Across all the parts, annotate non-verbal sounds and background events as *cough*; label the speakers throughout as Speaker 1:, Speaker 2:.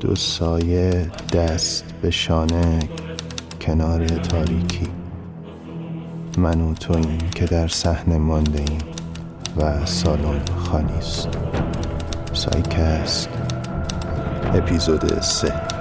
Speaker 1: دو سایه دست به شانه کنار تاریکی. من و توییم که در صحنه مانده ایم و سالن خالی است. سایکست. اپیزود سه.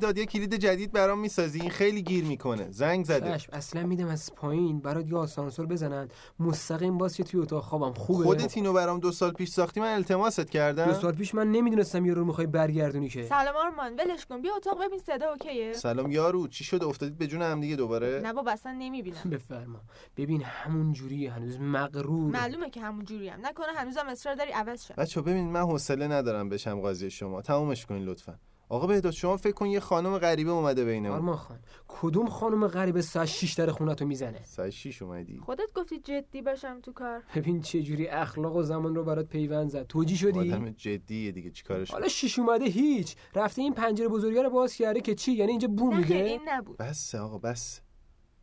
Speaker 2: سلام بهداد یه کلید جدید برام می‌سازی این خیلی گیر می‌کنه. زنگ زده.
Speaker 3: چشم اصلا میدم از پایین برات یه آسانسور بزنن. مستقیم باز که توی اتاق خوابم. خوبه؟
Speaker 2: خودت اینو برام دو سال پیش ساختی من التماست کردم.
Speaker 3: دو سال پیش من نمی‌دونستم یه رو می‌خوای برگردونی که.
Speaker 4: سلام آرمان ولش کن. بیا اتاق ببین صدا اوکیه؟
Speaker 2: سلام یارو چی شده؟ افتادید به جون هم دیگه دوباره؟
Speaker 4: نه بابا اصلا نمی‌بینم. *laughs*
Speaker 3: بفرما. ببین همون جوری هنوز مغرور.
Speaker 4: معلومه که همون جوری هم نکنه هنوزم اصرار داری عوض شه
Speaker 2: بچه ببین من حوصله ندارم بشم قاضی شما. تمومش کنین لطفا. آقا بهداد شما فکر کن یه خانم غریبه اومده بینمون
Speaker 3: آرمان خان کدوم خانم غریب ساعت 6 در خونتو می‌زنه؟
Speaker 2: ساعت شیش اومدی.
Speaker 4: خودت گفتی جدی باشم تو کار.
Speaker 3: ببین چه جوری اخلاق و زمان رو برات پیوند زد. توجی شدی؟
Speaker 2: آدم جدیه دیگه چیکارش
Speaker 3: حالا شیش اومده هیچ. رفته این پنجره بزرگه رو باز کرده که چی؟ یعنی اینجا بو میده؟
Speaker 4: این نبود.
Speaker 2: بس آقا بس.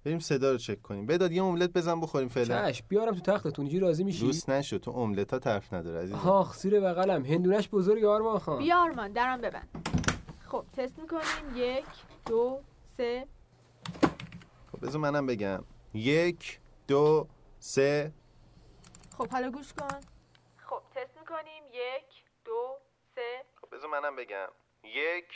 Speaker 2: بریم صدا رو چک کنیم. بداد یه املت بزن بخوریم فعلا.
Speaker 3: چش بیارم تو تختتون. اینجوری راضی میشی؟
Speaker 2: دوست نشو تو املت ها طرف نداره عزیزم.
Speaker 3: آخ زیر بغلم. هندونش بزرگ آرمان خان.
Speaker 4: بیا آرمان درم ببند. خب تست می‌کنیم. یک دو سه.
Speaker 2: خب بذار منم بگم. یک دو سه.
Speaker 4: خب حالا گوش کن. خب تست می‌کنیم. یک دو سه.
Speaker 2: خب بذار منم بگم. یک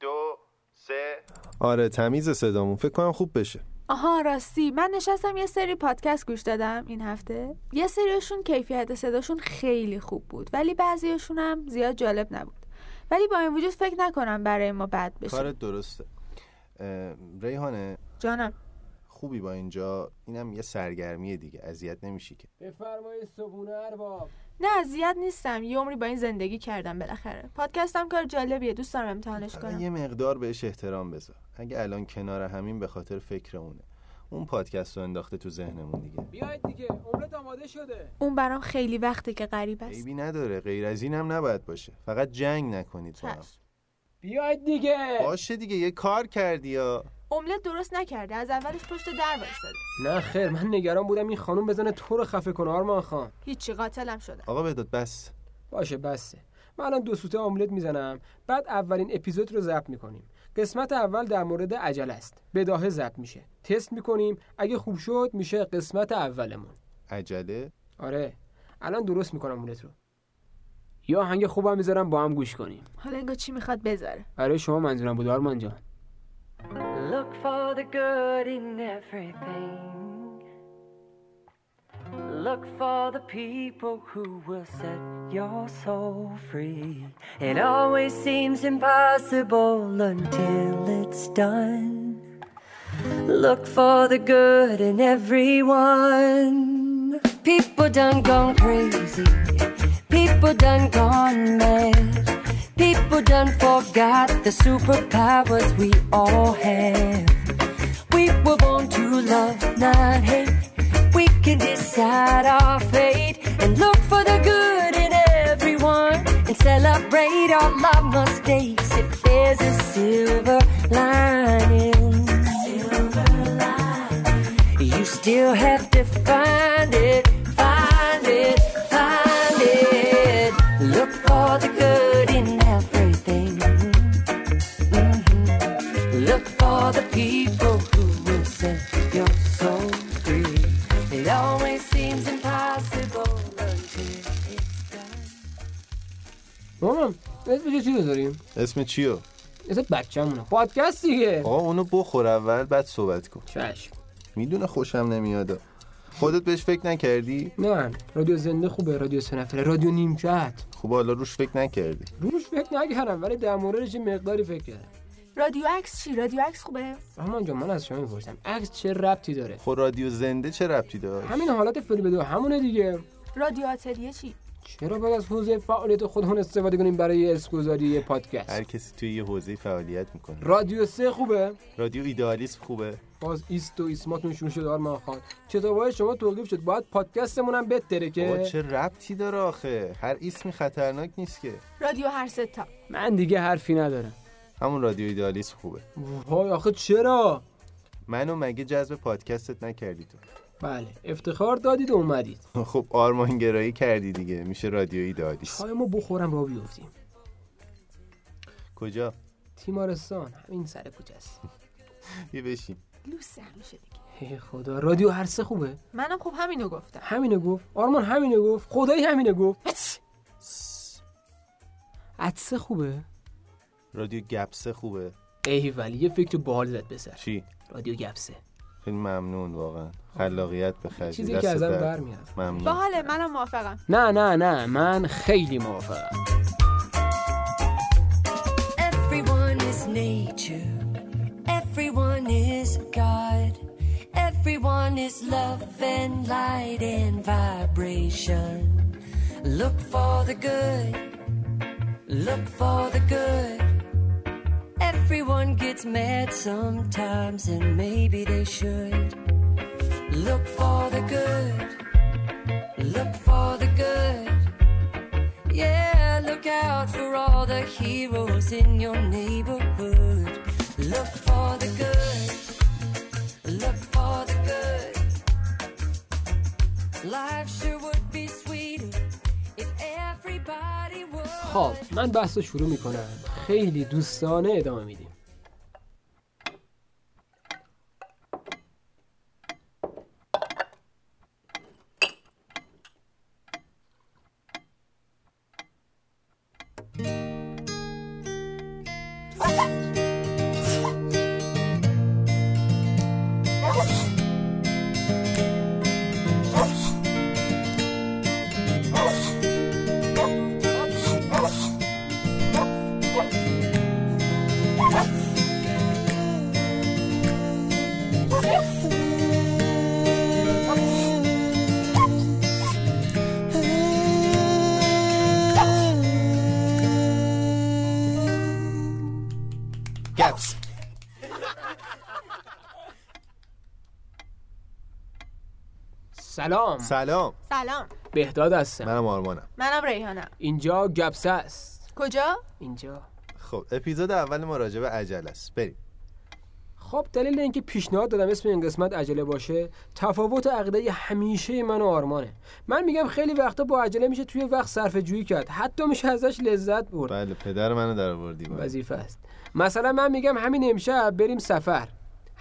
Speaker 2: دو سه. آره تمیز صدامون. فکر کنم خوب بشه.
Speaker 4: آها راستی. من نشستم یه سری پادکست گوش دادم این هفته. یه سریشون کیفیت صداشون خیلی خوب بود ولی بعضیشون هم زیاد جالب نبود. ولی با این وجود فکر نکنم برای ما بد بشه.
Speaker 2: کارت درسته. ریحانه.
Speaker 4: جانم.
Speaker 2: خوبی با اینجا؟ اینم یه سرگرمی دیگه. اذیت نمیشی که.
Speaker 3: بفرمایید صبونه ارباب.
Speaker 4: نه اذیت نیستم. یه عمری با این زندگی کردم بالاخره. پادکستم کار جالبیه. دوست دارم امتحانش کنم.
Speaker 2: یه مقدار بهش احترام بذار. اگه الان کنار همین به خاطر فکر اونه. اون پادکست رو انداخته تو ذهنمون دیگه.
Speaker 3: بیاید دیگه عمرت آماده شده.
Speaker 4: اون برام خیلی وقته که غریب است.
Speaker 2: عیبی نداره غیر از این هم نباید باشه. فقط جنگ نکنید با هم.
Speaker 3: بیاید دیگه.
Speaker 2: باشه دیگه یه کار کردی یا؟
Speaker 4: املت درست نکرده از اولش پشت در وایساده.
Speaker 3: نه خیر من نگران بودم این خانم بزنه تو رو خفه کنه آرمان خان.
Speaker 4: هیچی قاتلم شدم
Speaker 2: آقا بداد بس.
Speaker 3: باشه بسه. من الان دو سوته آملت می‌زنم. بعد اولین اپیزود رو ضبط می‌کنیم. قسمت اول در مورد عجله است. بداهه ضبط میشه. تست می‌کنیم. اگه خوب شد میشه قسمت اولمون.
Speaker 2: عجله؟
Speaker 3: آره. الان درست می‌کنم آملت رو. یا آهنگ خوبم می‌ذارم با هم گوش کنیم.
Speaker 4: حالا انگار چی می‌خواد بذاره.
Speaker 3: برای شما منظورم بود آرمان جان.
Speaker 5: Look for the good in everything. Look for the people who will set your soul free. It always seems impossible until it's done. Look for the good in everyone. People done gone crazy. People done gone mad. People done forgot the superpowers we all have. We were born to love, not hate. Can decide our fate and look for the good in everyone and celebrate all our mistakes if there's a silver lining. Silver lining. You still have to find it,
Speaker 3: اسم چی رو داریم.
Speaker 2: اسم چیو؟
Speaker 3: اسم بچه‌مونه. پادکست دیگه.
Speaker 2: آقا اونو بخور اول بعد صحبت کن.
Speaker 3: چشم.
Speaker 2: می‌دونه خوشم نمیاد. خودت بهش فکر نکردی؟
Speaker 3: نه رادیو زنده خوبه رادیو سه نفره رادیو نیمکت.
Speaker 2: خب حالا روش فکر نکردی.
Speaker 3: روش فکر نکردم ولی در موردش یه مقداری فکر کردم.
Speaker 4: رادیو عکس چی؟ رادیو عکس خوبه؟
Speaker 3: رحمان جان من از شما می‌پرسم. عکس چه ربطی داره؟
Speaker 2: خب رادیو زنده چه ربطی داشت؟
Speaker 3: همین حالت فیلم بدو همونه دیگه.
Speaker 4: رادیو آتلیه چی؟
Speaker 3: چرا باید از حوزه فعالیت خودمون استفاده کنیم برای اسکوزاری یه پادکست؟
Speaker 2: هر کسی توی یه حوزه فعالیت می‌کنه.
Speaker 3: رادیو سه خوبه؟
Speaker 2: رادیو ایدئالیسم خوبه.
Speaker 3: باز ایست و ایسماتون شروع شد آرمان خان. کتابای شما توقیف شد. باید پادکستمون هم بهتره که
Speaker 2: چه ربطی داره آخه؟ هر اسمی خطرناک نیست که.
Speaker 4: رادیو هر ستا
Speaker 3: من دیگه حرفی ندارم.
Speaker 2: همون رادیو ایدئالیسم خوبه.
Speaker 3: وای آخه چرا؟
Speaker 2: منو مگه جذب پادکستت نکردی تو؟
Speaker 3: بله. افتخار دادید و اومدید. *laughs*
Speaker 2: خب آرمانگرایی کردی دیگه. میشه رادیو ایدئالیسم
Speaker 3: چای ما بخورم را بیفتیم.
Speaker 2: کجا؟
Speaker 3: تیمارستان. همین سر کوچه است *laughs*
Speaker 2: یه بشین.
Speaker 4: لوس همیشه دیگه.
Speaker 3: هی خدا رادیو هر سه خوبه؟
Speaker 4: منم خب همینو گفتم.
Speaker 3: همینو گفت. آرمان همینو گفت. خدایی همینو گفت. عدسه خوبه؟
Speaker 2: رادیو گپسه خوبه.
Speaker 3: ای ولی یه فکر باحال زد بسر
Speaker 2: چی؟
Speaker 3: رادیو گپسه
Speaker 2: خیلی ممنون واقعا خلاقیت بخرجی
Speaker 3: چیزی
Speaker 2: دست
Speaker 3: که ازم. برمیاد
Speaker 2: ممنون
Speaker 4: باحاله منم موافقم
Speaker 3: نه نه نه من خیلی موافقم
Speaker 5: Everyone is nature. Everyone is God. Everyone is love and light and vibration. Look for the good. Look for the good. Everyone gets mad sometimes, and maybe they should. Look for the good. Look for the good. Yeah, look out for all the heroes in your neighborhood. Look for the good. Look for the good. Life sure would be would.
Speaker 3: خب من بحث رو شروع می‌کنم. خیلی دوستانه ادامه میدیم.
Speaker 2: گپس
Speaker 3: سلام.
Speaker 2: سلام.
Speaker 4: سلام.
Speaker 3: بهداد هستم.
Speaker 2: منم آرمانم.
Speaker 4: منم ریحانم.
Speaker 3: اینجا گپسه است
Speaker 4: کجا؟
Speaker 3: اینجا.
Speaker 2: خب اپیزود اول ما راجع به عجله است. بریم.
Speaker 3: خب دلیل اینکه پیشنهاد دادم اسم این قسمت عجله باشه تفاوت عقیده همیشه من و آرمانه. من میگم خیلی وقتا با عجله میشه توی وقت صرف جویی کرد. حتی میشه ازش لذت برد.
Speaker 2: بله پدر منو در آوردی.
Speaker 3: وظیفه است. مثلا من میگم همین امشب بریم سفر.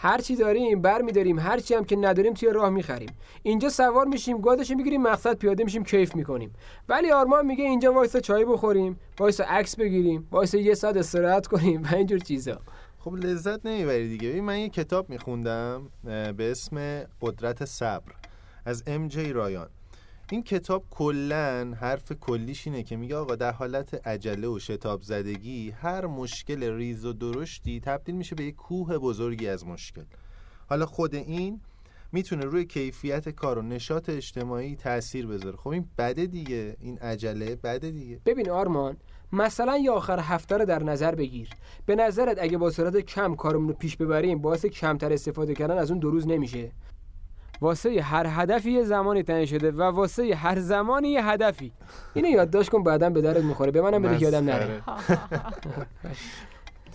Speaker 3: هر چی داریم بر میداریم هر چی هم که نداریم توی راه می‌خریم. اینجا سوار میشیم گادش می‌گیریم مقصد پیاده میشیم کیف می‌کنیم. ولی آرمان میگه اینجا وایسا چای بخوریم وایسا عکس بگیریم وایسا یه ساعت استراحت کنیم و اینجور چیزا.
Speaker 2: خب لذت نمی‌بری دیگه. ببین من یه کتاب میخوندم به اسم قدرت صبر از ام جی رایان. این کتاب کلا حرف کلیش اینه که میگه آقا در حالت عجله و شتاب زدگی هر مشکل ریز و درشتی تبدیل میشه به یک کوه بزرگی از مشکل. حالا خود این می‌تونه روی کیفیت کار و نشاط اجتماعی تاثیر بذاره. خب این بده دیگه این عجله بده دیگه.
Speaker 3: ببین آرمان مثلا یه آخر هفته رو در نظر بگیر. به نظرت اگه با سرعت کم کارمون رو پیش ببریم باعث کمتر استفاده کردن از اون دو روز نمیشه. واسه هر هدفی یه زمانی تعیین شده و واسه هر زمانی یه هدفی. اینو یادداشت کن بعدا به درت می‌خوره. به منم بده که یادم نره. *laughs*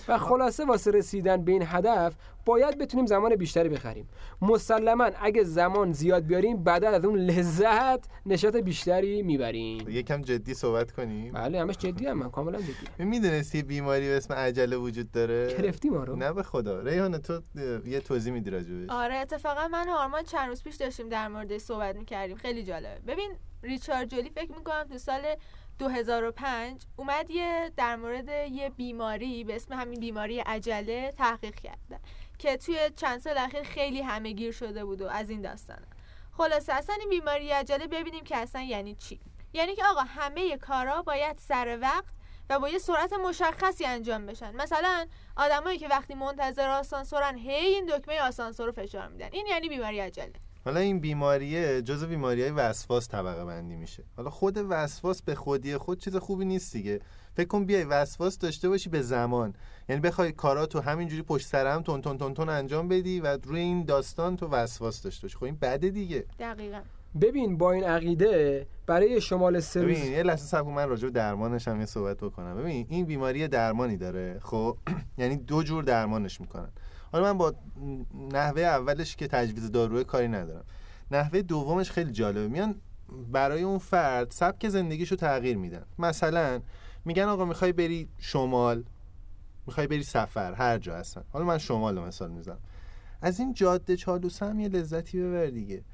Speaker 3: و خلاصه واسه رسیدن به این هدف باید بتونیم زمان بیشتری بخریم. مسلما اگه زمان زیاد بیاریم بعد از اون لذت نشاط بیشتری می‌بریم.
Speaker 2: یکم جدی صحبت کنیم؟
Speaker 3: بله همش جدی هم من کاملا جدی.
Speaker 2: می‌دونستی بیماری به اسم عجله وجود داره؟
Speaker 3: گرفتی ما رو
Speaker 2: نه به خدا. ریحانه تو یه توضیح میدی راجبش؟
Speaker 4: آره اتفاقا من و آرمان چند روز پیش داشتیم در موردش صحبت می‌کردیم. خیلی جالبه. ببین ریچارد جولی فکر می‌کنم تو سال 2005 اومد یه در مورد یه بیماری به اسم همین بیماری عجله تحقیق کرده که توی چند سال اخیر خیلی همه گیر شده بود و از این داستانه خلاصه اصلا این بیماری عجله ببینیم که اصلا یعنی چی. یعنی که آقا همه کارا باید سر وقت و با یه سرعت مشخصی انجام بشن. مثلا آدمایی که وقتی منتظر آسانسورن هی این دکمه آسانسور رو فشار میدن. این یعنی بیماری عجله.
Speaker 2: حالا این بیماریه جزو بیماری های وسواس طبقه بندی میشه. حالا خود وسواس به خودی خود چیز خوبی نیست دیگه. فکر کن بیای وسواس داشته باشی به زمان. یعنی بخوای کاراتو همینجوری پشت سر هم تون تون تون تون انجام بدی و روی این داستان تو وسواس داشته باشی. خب این بده دیگه.
Speaker 4: دقیقا.
Speaker 3: ببین با این عقیده برای شمال روز
Speaker 2: ببین یه لحظه صبر من راجع به درمانش هم یه صحبت بکنم. ببین این بیماری درمانی داره خب؟ *clears throat* یعنی دو جور درمانش می‌کنن. حالا من با نحوه اولش که تجویز داروی کاری ندارم. نحوه دومش خیلی جالبه. میان برای اون فرد سبک زندگیشو تغییر میدن. مثلا میگن آقا می‌خوای بری شمال می‌خوای بری سفر هر جا هستن. حالا من شمال رو مثال می‌زنم. از این جاده چالوسه هم یه لذتی ببر دیگه.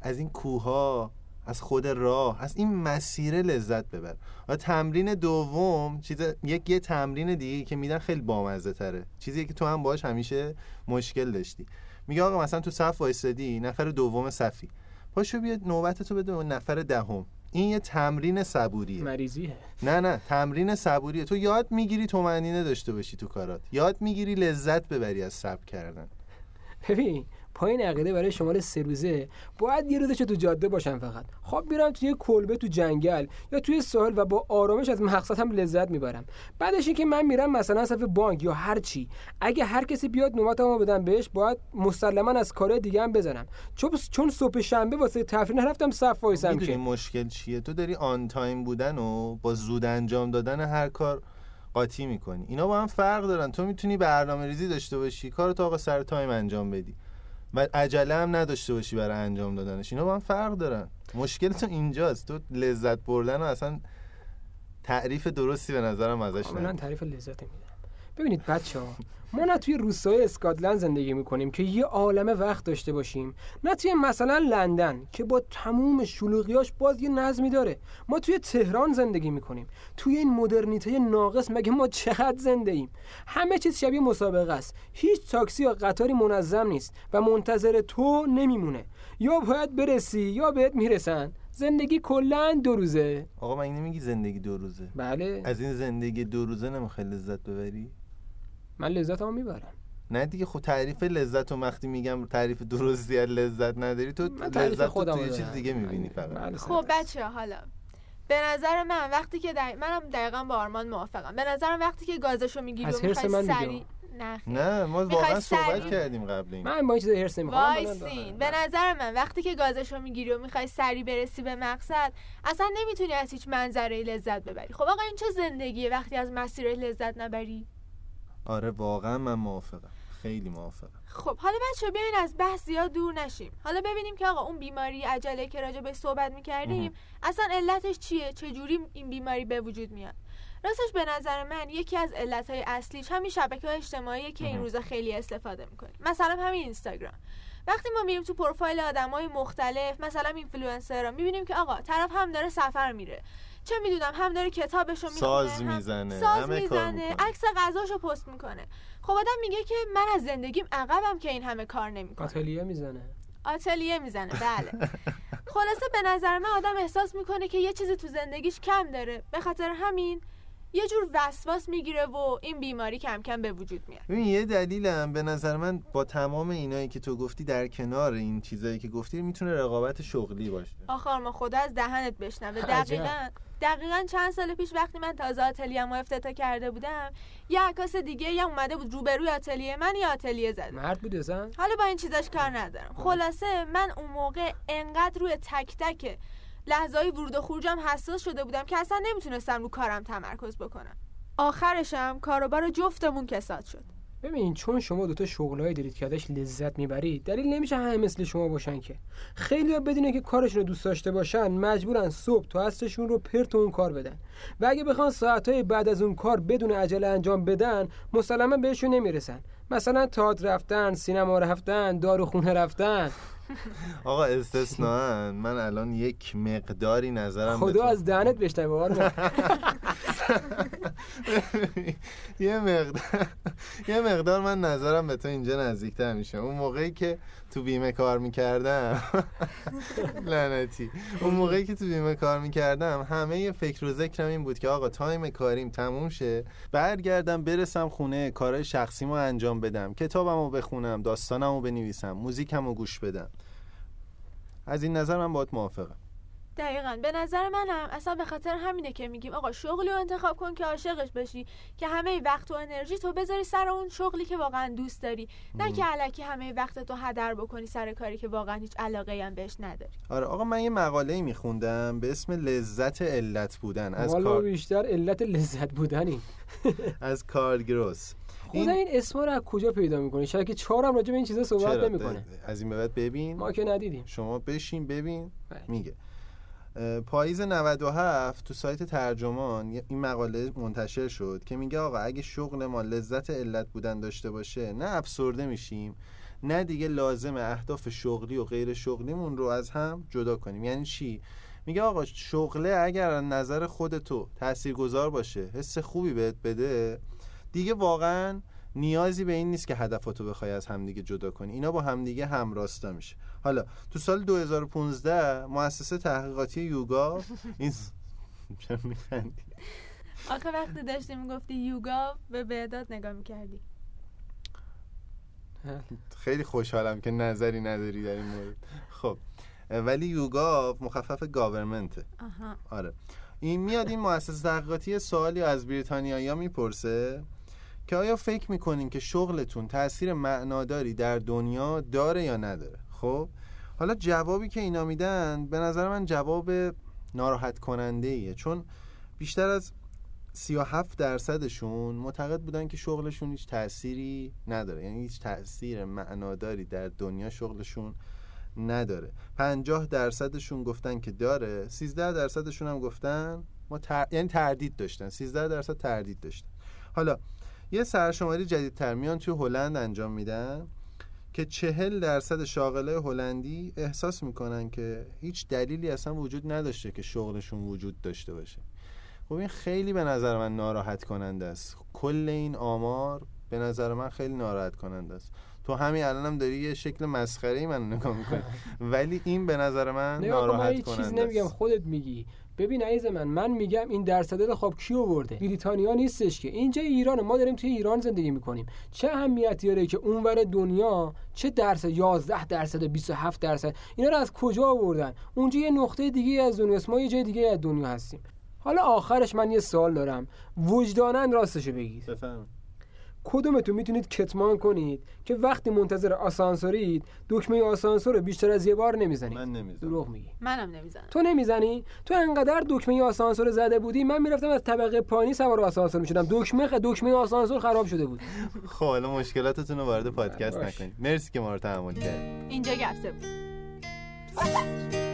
Speaker 2: از این کوها از خود راه از این مسیر لذت ببر. و تمرین دوم چیز یک یه تمرین دیگه که میدن خیلی بامزه تره. چیزی که تو هم باش همیشه مشکل داشتی. میگه آقا مثلا تو صف وایسادی نفر دوم صفی. پاشو بیا نوبت تو بده نفر دهم. این یه تمرین صبوریه.
Speaker 3: مریضیه.
Speaker 2: نه نه تمرین صبوریه. تو یاد می‌گیری تو داشته باشی تو کارات. یاد می‌گیری لذت ببری از صبر کردن.
Speaker 3: ببین پایین عقیده برای شمال سه روزه. باید یه روزش تو جاده باشن فقط. خب میرم توی کلبه تو جنگل یا توی ساحل و با آرامش از مقصد هم لذت می‌برم. بعدش اینکه من میرم مثلا صف بانک یا هر چی. اگه هر کسی بیاد نوبتمو بدم بهش باید مسلما از کار دیگه هم بزنم. چون چون صبح شنبه واسه تفریح نرفتم صف وایسم که.
Speaker 2: مشکل چیه؟ تو داری on time بودن و با زود انجام دادن هر کار قاطی می‌کنی. اینا با هم فرق دارن. تو می‌تونی برنامه ریزی داشته باشی کار تو آقا سر time انجام بدی. و عجله هم نداشته باشی برای انجام دادنش. اینا با هم فرق دارن. مشکل تو اینجاست. تو لذت بردن و اصلا تعریف درستی به نظرم ازش نداری.
Speaker 3: تعریف لذت میدم ببینید بچه ها ما نه توی روستای اسکاتلند زندگی می‌کنیم که یه عالمه وقت داشته باشیم نه توی مثلا لندن که با تموم شلوغیاش باز یه نظمی داره. ما توی تهران زندگی می‌کنیم. توی این مدرنیته ناقص مگه ما چقدر زنده ایم همه چیز شبیه مسابقه است. هیچ تاکسی یا قطاری منظم نیست و منتظر تو نمیمونه. یا باید برسی یا بهت می‌رسن. زندگی کلا دو روزه.
Speaker 2: آقا من نمیگی زندگی دو روزه؟
Speaker 3: بله.
Speaker 2: از این زندگی دو روزه نمی‌خوای لذت ببری؟
Speaker 3: من لذتمو می‌برم.
Speaker 2: نه دیگه خب تعریف لذت رو وقتی میگم تعریف درستی از لذت نداری تو لذت
Speaker 3: خودم
Speaker 2: توی
Speaker 3: رو
Speaker 2: چیز. دیگه می‌بینی. فقط.
Speaker 4: خب بچه حالا. به نظر من وقتی که دقیق... منم دقیقا با آرمان موافقم. به نظرم وقتی که گازشو می‌گیری
Speaker 3: از
Speaker 4: و
Speaker 3: حرس
Speaker 4: می‌خوای
Speaker 3: من
Speaker 4: سری. نه.
Speaker 2: نه ما واقعا صحبت
Speaker 4: سریع-
Speaker 2: کردیم قبل این.
Speaker 3: من با این چیزا هرس نمی‌خوام
Speaker 4: به نظر من وقتی که گازشو می‌گیری و می‌خوای سری برسی به مقصد اصلا نمی‌تونی از هیچ منظره لذت ببری. خب آقا این چه زندگیه وقتی از مسیر لذت نبری؟
Speaker 2: آره واقعا من موافقم. خیلی موافقم.
Speaker 4: خب حالا بچه بیاین از بحث زیاد دور نشیم. حالا ببینیم که آقا اون بیماری عجله که راجع به صحبت می‌کردیم اصلا علتش چیه؟ چجوری این بیماری به وجود میاد؟ راستش به نظر من یکی از علتهای اصلیش همین شبکه اجتماعی که این. روزا خیلی استفاده می‌کنیم. مثلا همین اینستاگرام. وقتی ما میریم تو پروفایل آدمای مختلف مثلا اینفلوئنسرها می‌بینیم که آقا طرف هم داره سفر میره. چه می‌دونم هم داره کتابشو می‌خونه
Speaker 2: ساز
Speaker 4: هم
Speaker 2: می‌زنه
Speaker 4: ساز می‌زنه
Speaker 2: می‌کنه.
Speaker 4: عکس غذاشو پست می‌کنه. خب آدم میگه که من از زندگیم عقبم که این همه کار نمی‌کنه.
Speaker 3: آتلیه می‌زنه.
Speaker 4: آتلیه می‌زنه بله. *laughs* خلاصه به نظر من آدم احساس می‌کنه که یه چیزی تو زندگیش کم داره. به خاطر همین یه جور وسواس می‌گیره و این بیماری کم کم به وجود میاد.
Speaker 2: ببین یه دلیلم. به نظر من با تمام اینایی که تو گفتی در کنار این چیزایی که گفتی می‌تونه رقابت شغلی باشه.
Speaker 4: آخر ما خدا از دهنت بشنوه. دقیقا دقیقا چند سال پیش وقتی من تازه آتلیه‌مو افتتاح کرده بودم یه عکاس دیگه یه اومده بود روبروی آتلیه. من یه آتلیه زده
Speaker 3: مرد بود زن
Speaker 4: حالا با این چیزاش کار ندارم. خلاصه من اون موقع انقدر روی تک تک لحظه ورود و خروجم حساس شده بودم که اصلا نمی‌تونستم رو کارم تمرکز بکنم. آخرشم کاروبار جفتمون کساد شد.
Speaker 3: ببین چون شما دوتا شغلایی دارید که ازش لذت می‌برید دلیل نمیشه همه مثل شما باشن که. خیلی ها بدونه که کارشون رو دوست داشته باشن مجبورن صبح تا عصرشون رو پرت اون کار بدن. و اگه بخوان ساعتهای بعد از اون کار بدون عجله انجام بدن مسلما بهشون نمی‌رسن. مثلا تئاتر رفتن سینما رفتن داروخونه رفتن.
Speaker 2: آقا استثناا من الان یک مقداری نظرم
Speaker 3: خدا از دهنت بشنوه آرمان.
Speaker 2: یه مقدار یه مقدار من نظرم به تو اینجا نزدیکتر میشه اون موقعی که تو بیمه کار می‌کردم. *laughs* لعنتی. اون موقعی که تو بیمه کار می‌کردم همه فکر و ذکرم این بود که آقا تایم کاریم تموم شه. برگردم برسم خونه کارهای شخصیمو انجام بدم. کتابمو بخونم داستانمو بنویسم موزیکمو گوش بدم. از این نظر من باید موافقم.
Speaker 4: دقیقا. به نظر منم اصلا به خاطر همینه که میگیم آقا شغلی رو انتخاب کن که عاشقش بشی که همه وقت و انرژی تو بذاری سر اون شغلی که واقعا دوست داری. نه که علکی همه وقت تو هدر بکنی سر کاری که واقعا هیچ علاقه هم بهش نداری.
Speaker 2: آره آقا من یه مقاله میخوندم به اسم لذت علت بودن. از کار
Speaker 3: بیشتر علت لذت بودنی. *laughs*
Speaker 2: از کارل گروس.
Speaker 3: خدا این اسما رو از کجا پیدا می‌کنی؟ شاید که چهارم راجع به این چیزا صحبت؟ نمی‌کنه.
Speaker 2: از این به بعد ببین.
Speaker 3: ما که ندیدیم.
Speaker 2: شما بشین ببین.
Speaker 3: بله.
Speaker 2: میگه. پاییز 97 تو سایت ترجمان این مقاله منتشر شد که میگه آقا اگه شغل ما لذت علت بودن داشته باشه نه افسرده میشیم نه دیگه لازم اهداف شغلی و غیر شغلیمون رو از هم جدا کنیم. یعنی چی؟ میگه آقا شغله اگر از نظر خود تو تاثیرگذار باشه حس خوبی بهت بده دیگه واقعا نیازی به این نیست که هدفاتو بخوای از همدیگه جدا کنی. اینا با همدیگه همراستا میشه. حالا تو سال 2015 مؤسسه تحقیقاتی یوگا این *laughs* چرا میخندی؟
Speaker 4: آخه وقتی داشتی می‌گفتی یوگا به بهداد نگاه می‌کردی.
Speaker 2: خیلی خوشحالم که نظری نداری در این مورد. خب ولی یوگا مخفف گاورمنته. آره. این میاد این مؤسسه تحقیقاتی سوالی از بریتانیایی می‌پرسه. که آیا فکر می‌کنین که شغلتون تاثیر معناداری در دنیا داره یا نداره؟ خب حالا جوابی که اینا میدن به نظر من جواب ناراحت کننده ایه چون بیشتر از 37 درصدشون معتقد بودن که شغلشون هیچ تأثیری نداره. یعنی هیچ تأثیر معناداری در دنیا شغلشون نداره. 50 درصدشون گفتن که داره 13 درصدشون هم گفتن ما تر... یعنی تردید داشتن. 13 درصد تردید داشتن. حالا یه سرشماری جدیدتر میان توی هلند انجام میدن که چهل درصد شاغلای هلندی احساس می‌کنن که هیچ دلیلی اصلا وجود نداشته که شغلشون وجود داشته باشه. خب این خیلی به نظر من ناراحت کننده است. کل این آمار به نظر من خیلی ناراحت کننده است. تو همین الانم هم داری یه شکل مسخره ای من نگاه می‌کنی. *laughs* ولی این به نظر من ناراحت
Speaker 3: هیچ چیز
Speaker 2: کننده
Speaker 3: نمیگم خودت میگی. ببین عزیز من من میگم این درصد خب کی آورده؟ بریتانیا نیستش که. اینجا ایرانه ما داریم توی ایران زندگی می‌کنیم. چه اهمیتی داره که اونور دنیا چه درصد 11 درصد 27 درصد اینا رو از کجا آوردن؟ اونجا یه نقطه دیگه از دنیاست ما یه جای دیگه از دنیا هستیم. حالا آخرش من یه سوال دارم. وجدانن راستشو بگید.
Speaker 2: بفهم
Speaker 3: کدومتون می‌تونید کتمان کنید که وقتی منتظر آسانسورید دکمه آسانسور رو بیشتر از یه بار نمی‌زنید.
Speaker 2: من نمی‌زنم.
Speaker 3: دروغ میگی.
Speaker 4: منم نمی‌زنم.
Speaker 3: تو نمی‌زنی؟ تو انقدر دکمه آسانسور زده بودی من می‌رفتم از طبقه پایینی سوار آسانسور می‌شدم. دکمه خ... دکمه آسانسور خراب شده بود. *laughs*
Speaker 2: خب حالا مشکلاتتون رو وارد پادکست. نکنید. مرسی که ما رو تحمل کردید.
Speaker 4: اینجا گپسه بود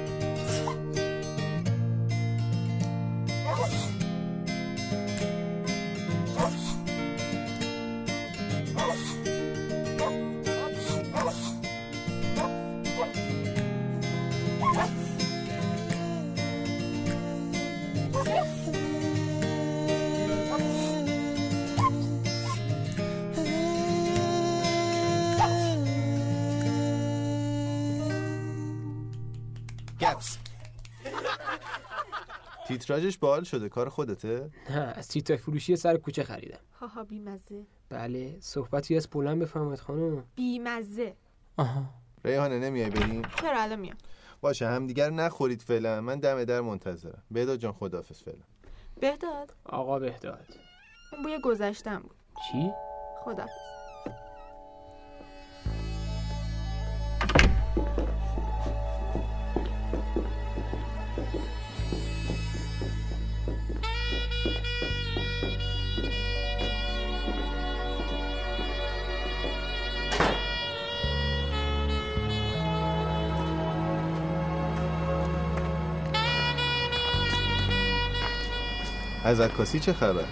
Speaker 2: تیتراژش باحال شده کار خودته؟
Speaker 3: نه از تیتر فروشی سر کوچه خریدم.
Speaker 4: هاها بیمزه.
Speaker 3: بله صحبتی از بلند بفهمید خانم.
Speaker 4: بیمزه.
Speaker 3: آها.
Speaker 2: ریحانه نمیای بریم؟
Speaker 4: چرا الان میام.
Speaker 2: باشه همدیگر نخورید فعلا. من دم در منتظرم. بهداد جان خداحافظ فعلا.
Speaker 4: بهداد؟
Speaker 3: آقا بهداد.
Speaker 4: اون بوی گذشتم بود.
Speaker 3: چی؟
Speaker 4: خدافظ
Speaker 2: از عکاسی چه خبر؟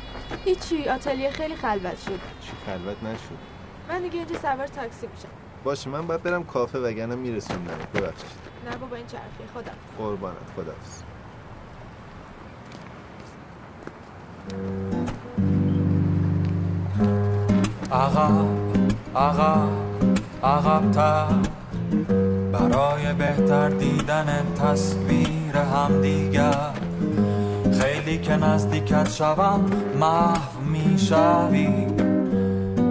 Speaker 4: هیچی آتلیه خیلی خلوت شد.
Speaker 2: چی خلوت نشد؟
Speaker 4: من دیگه اینجا سوار تاکسی میشم.
Speaker 2: باشه من باید برم کافه وگرنه میرسوندم ببخشید.
Speaker 4: نه بابا این چرفیه خدا
Speaker 2: قربانت خداحافظ
Speaker 6: عقب عقب عقبتر برای بهتر دیدن تصویر همدیگر. خیلی که نزدیکت شوم محو می‌شوی.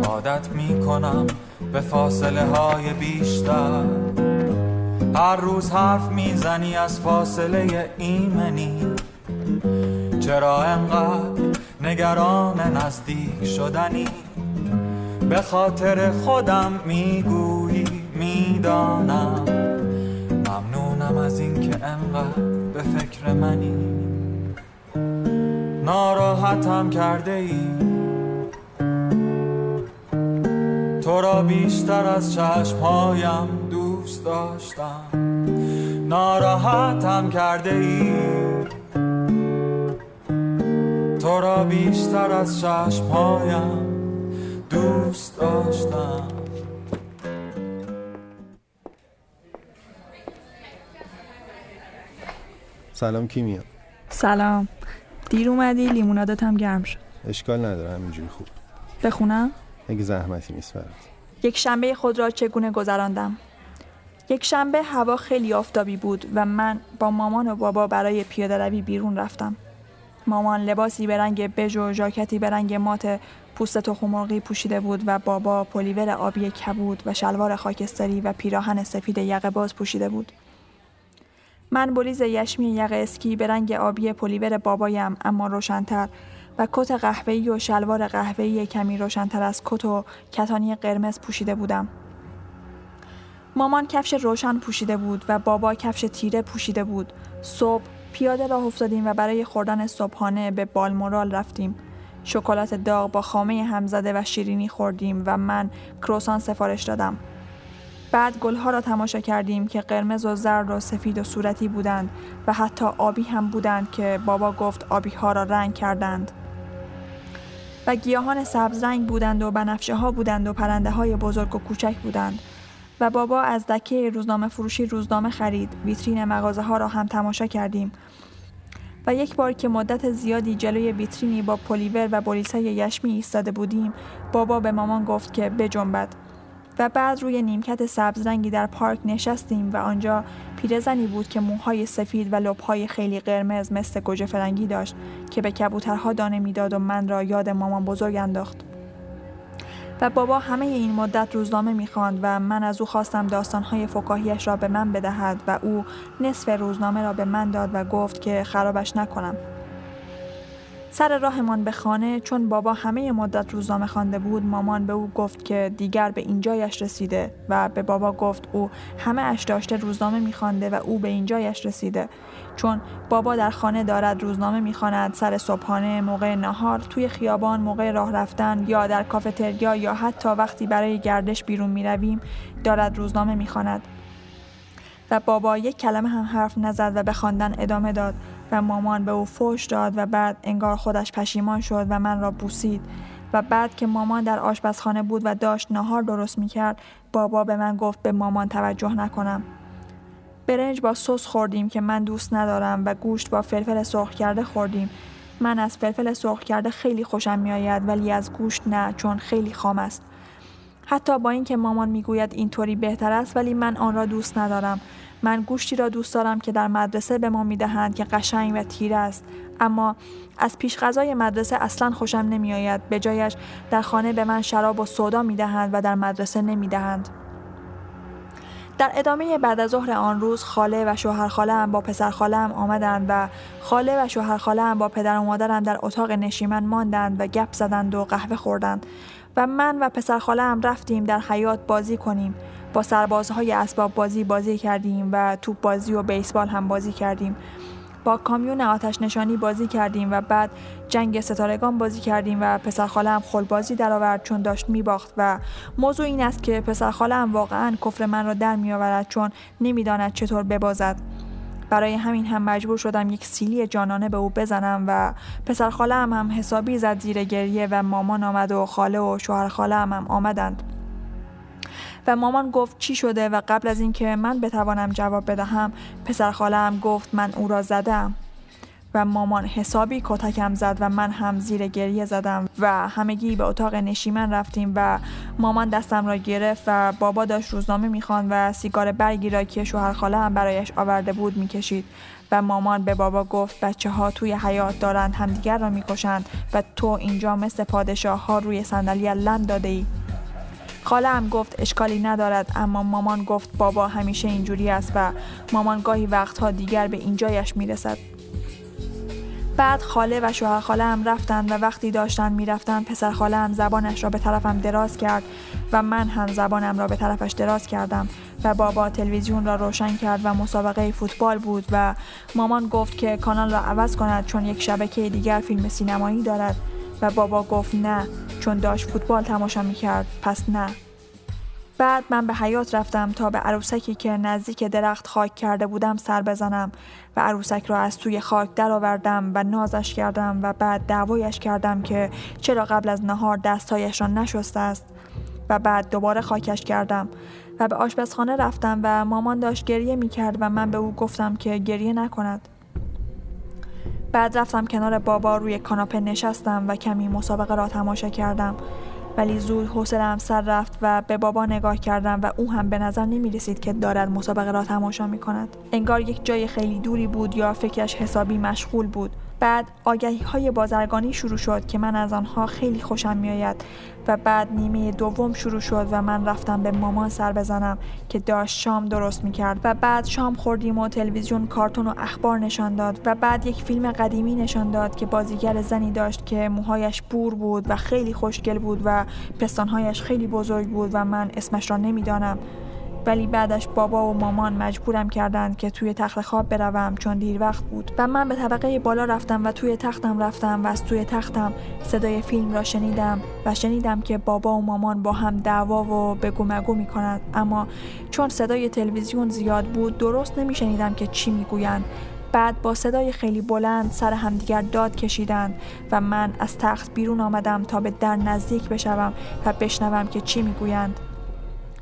Speaker 6: عادت می‌کنم به فاصله های بیشتر. هر روز حرف می‌زنی از فاصله ایمنی. چرا انقدر نگران نزدیک شدنی؟ به خاطر خودم می‌گویی می‌دانم. ممنونم از اینکه انقدر به فکر منی. ناراحتم کرده ای تو را بیشتر از چشمهایم دوست داشتم. ناراحتم کرده ای تو را بیشتر از چشمهایم دوست داشتم.
Speaker 2: سلام کیمیا.
Speaker 7: سلام. دیر اومدی لیمونادت هم گرم شد.
Speaker 2: اشکال نداره همینجوری خوب.
Speaker 7: بخونم؟
Speaker 2: اگه زحمتی نیست برات.
Speaker 7: یک شنبه خود را چگونه گذراندم؟ یک شنبه هوا خیلی آفتابی بود و من با مامان و بابا برای پیاده روی بیرون رفتم. مامان لباسی به رنگ بژ و ژاکتی به رنگ مات پوست تخم‌مرغی پوشیده بود و بابا پلیور آبی کبود و شلوار خاکستری و پیراهن سفید یقه باز پوشیده بود. من بلیز یشمی یقه اسکی به رنگ آبی پلیور بابایم اما روشنتر و کت قهوه‌ای و شلوار قهوه‌ای کمی روشنتر از کت و کتانی قرمز پوشیده بودم. مامان کفش روشن پوشیده بود و بابا کفش تیره پوشیده بود. صبح پیاده راه افتادیم و برای خوردن صبحانه به بالمورال رفتیم. شکلات داغ با خامه همزده و شیرینی خوردیم و من کروسان سفارش دادم. بعد گلها را تماشا کردیم که قرمز و زرد و سفید و صورتی بودند و حتی آبی هم بودند که بابا گفت آبی ها را رنگ کردند. و گیاهان سبز رنگ بودند و بنفشه ها بودند و پرنده های بزرگ و کوچک بودند. و بابا از دکه روزنامه فروشی روزنامه خرید. ویترین مغازه ها را هم تماشا کردیم. و یک بار که مدت زیادی جلوی ویترینی با پلیور و بولیسای یشمی ایستاده بودیم بابا به مامان گفت که بجنبد و بعد روی نیمکت سبز رنگی در پارک نشستیم و آنجا پیرزنی بود که موهای سفید و لبهای خیلی قرمز مثل گوجه فرنگی داشت که به کبوترها دانه می‌داد و من را یاد مامان بزرگ انداخت. و بابا همه این مدت روزنامه می‌خواند و من از او خواستم داستانهای فکاهیش را به من بدهد و او نصف روزنامه را به من داد و گفت که خرابش نکنم. سر راهمان به خانه چون بابا همه مدت روزنامه خوانده بود مامان به او گفت که دیگر به اینجایش رسیده و به بابا گفت او همه اش داشته روزنامه میخوانده و او به اینجایش رسیده. چون بابا در خانه دارد روزنامه می‌خواند سر صبحانه موقع نهار توی خیابان موقع راه رفتن یا در کافتریا یا حتی وقتی برای گردش بیرون می‌رویم دارد روزنامه می‌خواند. و بابا یک کلمه هم حرف نزد و به خواندن ادامه داد. و مامان به او فوش داد و بعد انگار خودش پشیمان شد و من را بوسید. و بعد که مامان در آشپزخانه بود و داشت نهار درست می‌کرد بابا به من گفت به مامان توجه نکنم. برنج با سس خوردیم که من دوست ندارم و گوشت با فلفل سرخ کرده خوردیم. من از فلفل سرخ کرده خیلی خوشم میآید ولی از گوشت نه چون خیلی خام است. حتی با اینکه مامان می‌گوید اینطوری بهتر است ولی من آن را دوست ندارم. من گوشتی را دوست دارم که در مدرسه به ما می‌دهند که قشنگ و تیره است. اما از پیش غذای مدرسه اصلا خوشم نمیآید. به جایش در خانه به من شراب و سودا می‌دهند و در مدرسه نمی‌دهند. در ادامه بعد از ظهر آن روز خاله و شوهر خاله هم با پسر خاله هم آمدند و خاله و شوهر خاله هم با پدر و مادرم در اتاق نشیمن ماندند و گپ زدند و قهوه خوردند. و من و پسر خاله هم رفتیم در حیات بازی کنیم. با سربازهای اسباب بازی بازی کردیم و توپ بازی و بیسبال هم بازی کردیم. با کامیون آتش نشانی بازی کردیم و بعد جنگ ستارگان بازی کردیم و پسر خالم خل بازی درآورد چون داشت میباخت و موضوع این است که پسر خالم واقعا کفر من را در میآورد چون نمی‌داند چطور ببازد. برای همین هم مجبور شدم یک سیلی جانانه به او بزنم و پسر خالم هم حسابی زد زیر گریه و مامان آمد و خاله و شوهر خالم هم آمدند. و مامان گفت چی شده و قبل از اینکه من بتوانم جواب بدهم پسر خالم گفت من او را زدم. و مامان حسابی کتکم زد و من هم زیر گریه زدم و همگی به اتاق نشیمن رفتیم و مامان دستم را گرفت و بابا داشت روزنامه می‌خوان و سیگار برگی را که شوهر خاله هم برایش آورده بود می‌کشید. و مامان به بابا گفت بچه ها توی حیات دارند همدیگر را می‌کشند و تو اینجا مثل پادشاه ها روی صندلی لم داده ای خاله هم گفت اشکالی ندارد اما مامان گفت بابا همیشه اینجوری است و مامان گاهی وقتها دیگر به اینجایش می‌رسد. بعد خاله و شوهر خاله هم رفتند و وقتی داشتن می‌رفتند پسر خاله هم زبانش را به طرفم دراز کرد و من هم زبانم را به طرفش دراز کردم و بابا تلویزیون را روشن کرد و مسابقه فوتبال بود و مامان گفت که کانال را عوض کند چون یک شبکه دیگر فیلم سینمایی دارد و بابا گفت نه. چون داشت فوتبال تماشا می کرد پس نه. بعد من به حیات رفتم تا به عروسکی که نزدیک درخت خاک کرده بودم سر بزنم و عروسک را از توی خاک درآوردم و نازش کردم و بعد دعوایش کردم که چرا قبل از نهار دستهایش را نشسته است. و بعد دوباره خاکش کردم و به آشپزخانه رفتم و مامان داشت گریه می کرد و من به او گفتم که گریه نکند. بعد رفتم کنار بابا روی کاناپه نشستم و کمی مسابقه را تماشا کردم ولی زود حوصله‌ام سر رفت و به بابا نگاه کردم و او هم به نظر نمی رسید که دارد مسابقه را تماشا می کند. انگار یک جای خیلی دوری بود یا فکرش حسابی مشغول بود. بعد آگهی های بازرگانی شروع شد که من از آنها خیلی خوشم میآید و بعد نیمه دوم شروع شد و من رفتم به مامان سر بزنم که داشت شام درست می کرد و بعد شام خوردیم و تلویزیون کارتون و اخبار نشان داد و بعد یک فیلم قدیمی نشان داد که بازیگر زنی داشت که موهایش بور بود و خیلی خوشگل بود و پستانهایش خیلی بزرگ بود و من اسمش را نمی‌دانم. ولی بعدش بابا و مامان مجبورم کردند که توی تخت خواب بروم چون دیر وقت بود. و من به طبقه بالا رفتم و توی تختم رفتم و از توی تختم صدای فیلم را شنیدم و شنیدم که بابا و مامان با هم دعوا و بگو مگو می کند اما چون صدای تلویزیون زیاد بود درست نمی شنیدم که چی می گویند بعد با صدای خیلی بلند سر همدیگر داد کشیدند و من از تخت بیرون آمدم تا به در نزدیک بشوم و بشنوم که چی می‌گویند.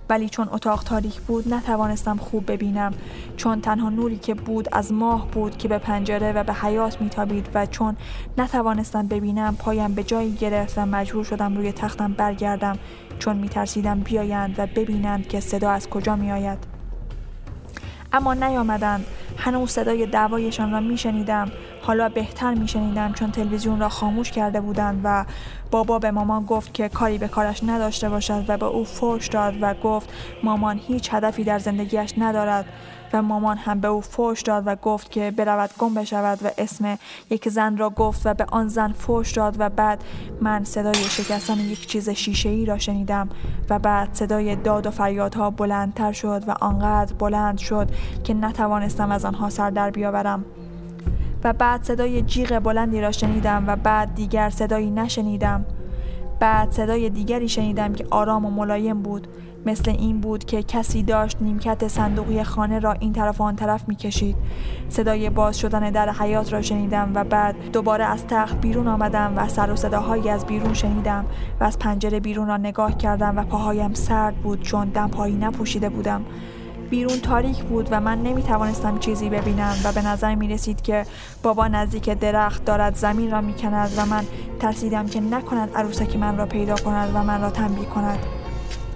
Speaker 7: ولی چون اتاق تاریک بود نتوانستم خوب ببینم. چون تنها نوری که بود از ماه بود که به پنجره و به حیات میتابید و چون نتوانستم ببینم پایم به جایی گرفت و مجبور شدم روی تختم برگردم. چون میترسیدم بیایند و ببینند که صدا از کجا میآید. اما نیامدند. هنوز صدای دعوایشان را میشنیدم. حالا بهتر میشنیدم چون تلویزیون را خاموش کرده بودند و بابا به مامان گفت که کاری به کارش نداشته باشد و به او فوش داد و گفت مامان هیچ هدفی در زندگیش ندارد. و مامان هم به او فوش داد و گفت که برود گم بشود و اسم یک زن را گفت و به آن زن فوش داد و بعد من صدای شکستن یک چیز شیشه ای را شنیدم و بعد صدای داد و فریادها بلندتر شد و آنقدر بلند شد که نتوانستم از آنها سر در بیاورم. بعد صدای جیغ بلندی را شنیدم و بعد دیگر صدایی نشنیدم بعد صدای دیگری شنیدم که آرام و ملایم بود مثل این بود که کسی داشت نیمکت صندوقی خانه را این طرف و آن طرف می کشید. صدای باز شدن در حیات را شنیدم و بعد دوباره از تخت بیرون آمدم و سر و صداهایی از بیرون شنیدم و از پنجره بیرون را نگاه کردم و پاهایم سرد بود چون دمپایی نپوشیده بودم. بیرون تاریک بود و من نمی توانستم چیزی ببینم و به نظر می رسید که بابا نزدیک درخت دارد زمین را می کند و من ترسیدم که نکند عروسک من را پیدا کند و من را تنبیه کند.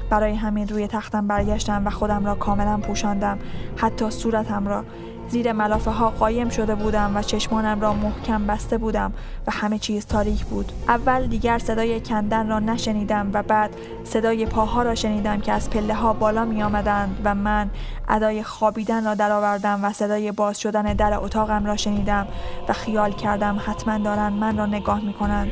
Speaker 7: برای همین روی تختم برگشتم و خودم را کاملا پوشاندم حتی صورتم را. زیر ملافه ها قایم شده بودم و چشمانم را محکم بسته بودم و همه چیز تاریک بود. اول دیگر صدای کندن را نشنیدم و بعد صدای پاها را شنیدم که از پله ها بالا می آمدند و من ادای خوابیدن را درآوردم و صدای باز شدن در اتاقم را شنیدم و خیال کردم حتما دارند من را نگاه می کنند.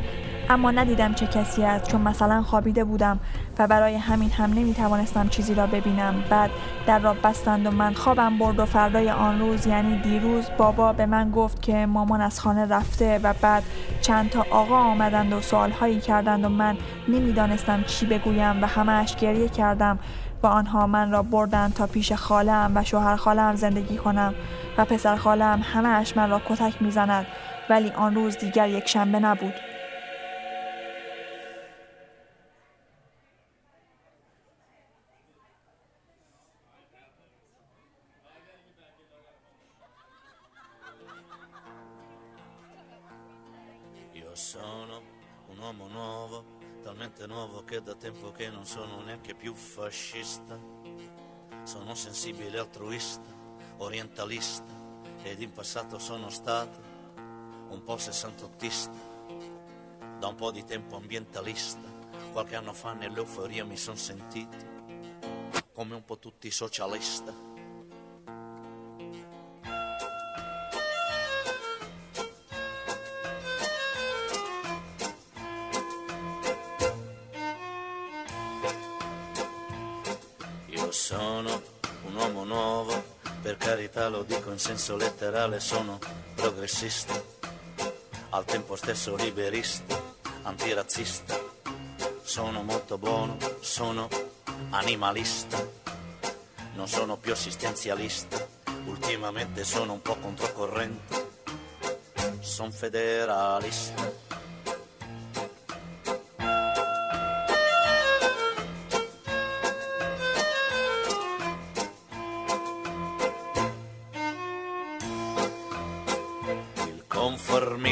Speaker 7: اما ندیدم چه کسی است چون مثلا خوابیده بودم و برای همین هم نمی توانستم چیزی را ببینم. بعد در را بستند و من خوابم برد و فردای آن روز یعنی دیروز بابا به من گفت که مامان از خانه رفته و بعد چند تا آقا آمدند و سوالهایی کردند و من نمی‌دانستم چی بگویم و همهش گریه کردم. و آنها من را بردند تا پیش خالم و شوهر خالم زندگی کنم و پسر خالم همهش من را کتک می‌زند. ولی آن روز دیگر یک شنبه نبود.
Speaker 8: Sono un uomo nuovo, talmente nuovo che da tempo che non sono neanche più fascista. Sono sensibile altruista, orientalista ed in passato sono stato un po' sessantottista, da un po' di tempo ambientalista. Qualche anno fa nell'euforia mi son sentito come un po' tutti socialista. In senso letterale, sono progressista, al tempo stesso liberista, antirazzista. Sono molto buono, sono animalista, non sono più assistenzialista, ultimamente sono un po' controcorrente, sono federalista.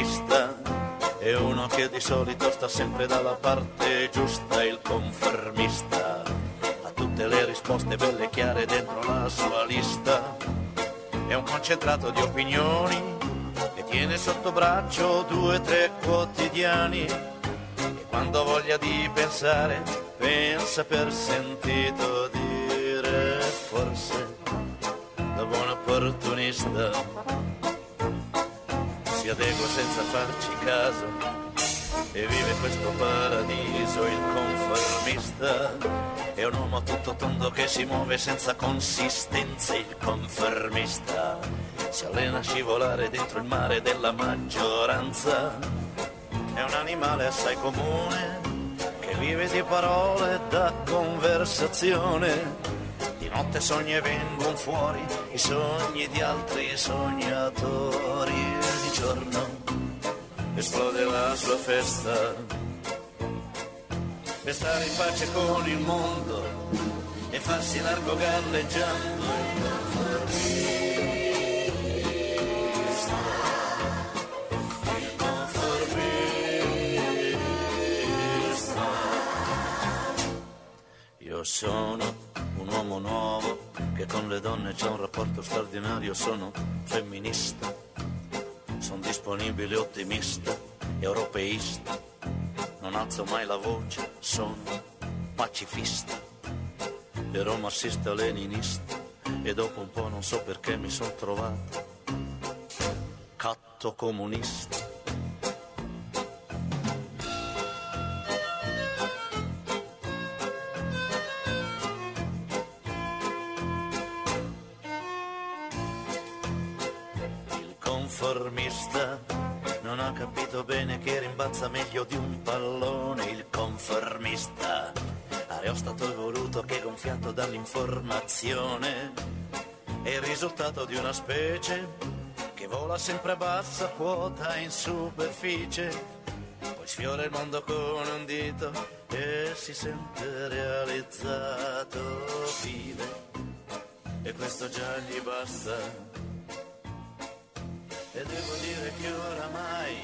Speaker 8: Conformista è uno che di solito sta sempre dalla parte giusta, il conformista ha tutte le risposte belle chiare dentro la sua lista. È un concentrato di opinioni e tiene sotto braccio due o tre quotidiani. E quando voglia di pensare, pensa per sentito dire forse da buon opportunista senza farci caso. E vive questo paradiso il conformista. È un uomo tutto tondo che si muove senza consistenza il conformista. Si allena a scivolare dentro il mare della maggioranza. È un animale assai comune che vive di parole da conversazione notte sogni e vengono fuori i sogni di altri sognatori. E di giorno esplode la sua festa per stare in pace con il mondo e farsi largo galleggiando il conformista io sono nuovo che con le donne c'ha un rapporto straordinario, sono femminista, sono disponibile, ottimista, europeista, non alzo mai la voce, sono pacifista, ero marxista leninista e dopo un po' non so perché mi sono trovato catto comunista. Conformista non ha capito bene che rimbalza meglio di un pallone. Il conformista aerostato evoluto che gonfiato dall'informazione è il risultato di una specie che vola sempre a bassa quota in superficie. Poi sfiora il mondo con un dito e si sente realizzato. Vive e questo già gli basta. E devo dire che oramai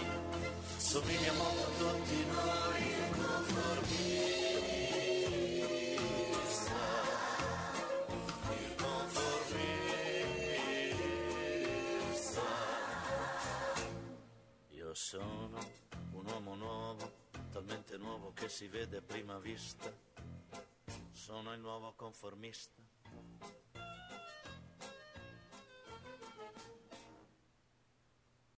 Speaker 8: somiglia molto a tutti noi il conformista. Il conformista. Io sono un uomo nuovo, talmente nuovo che si vede a prima vista. Sono il nuovo conformista.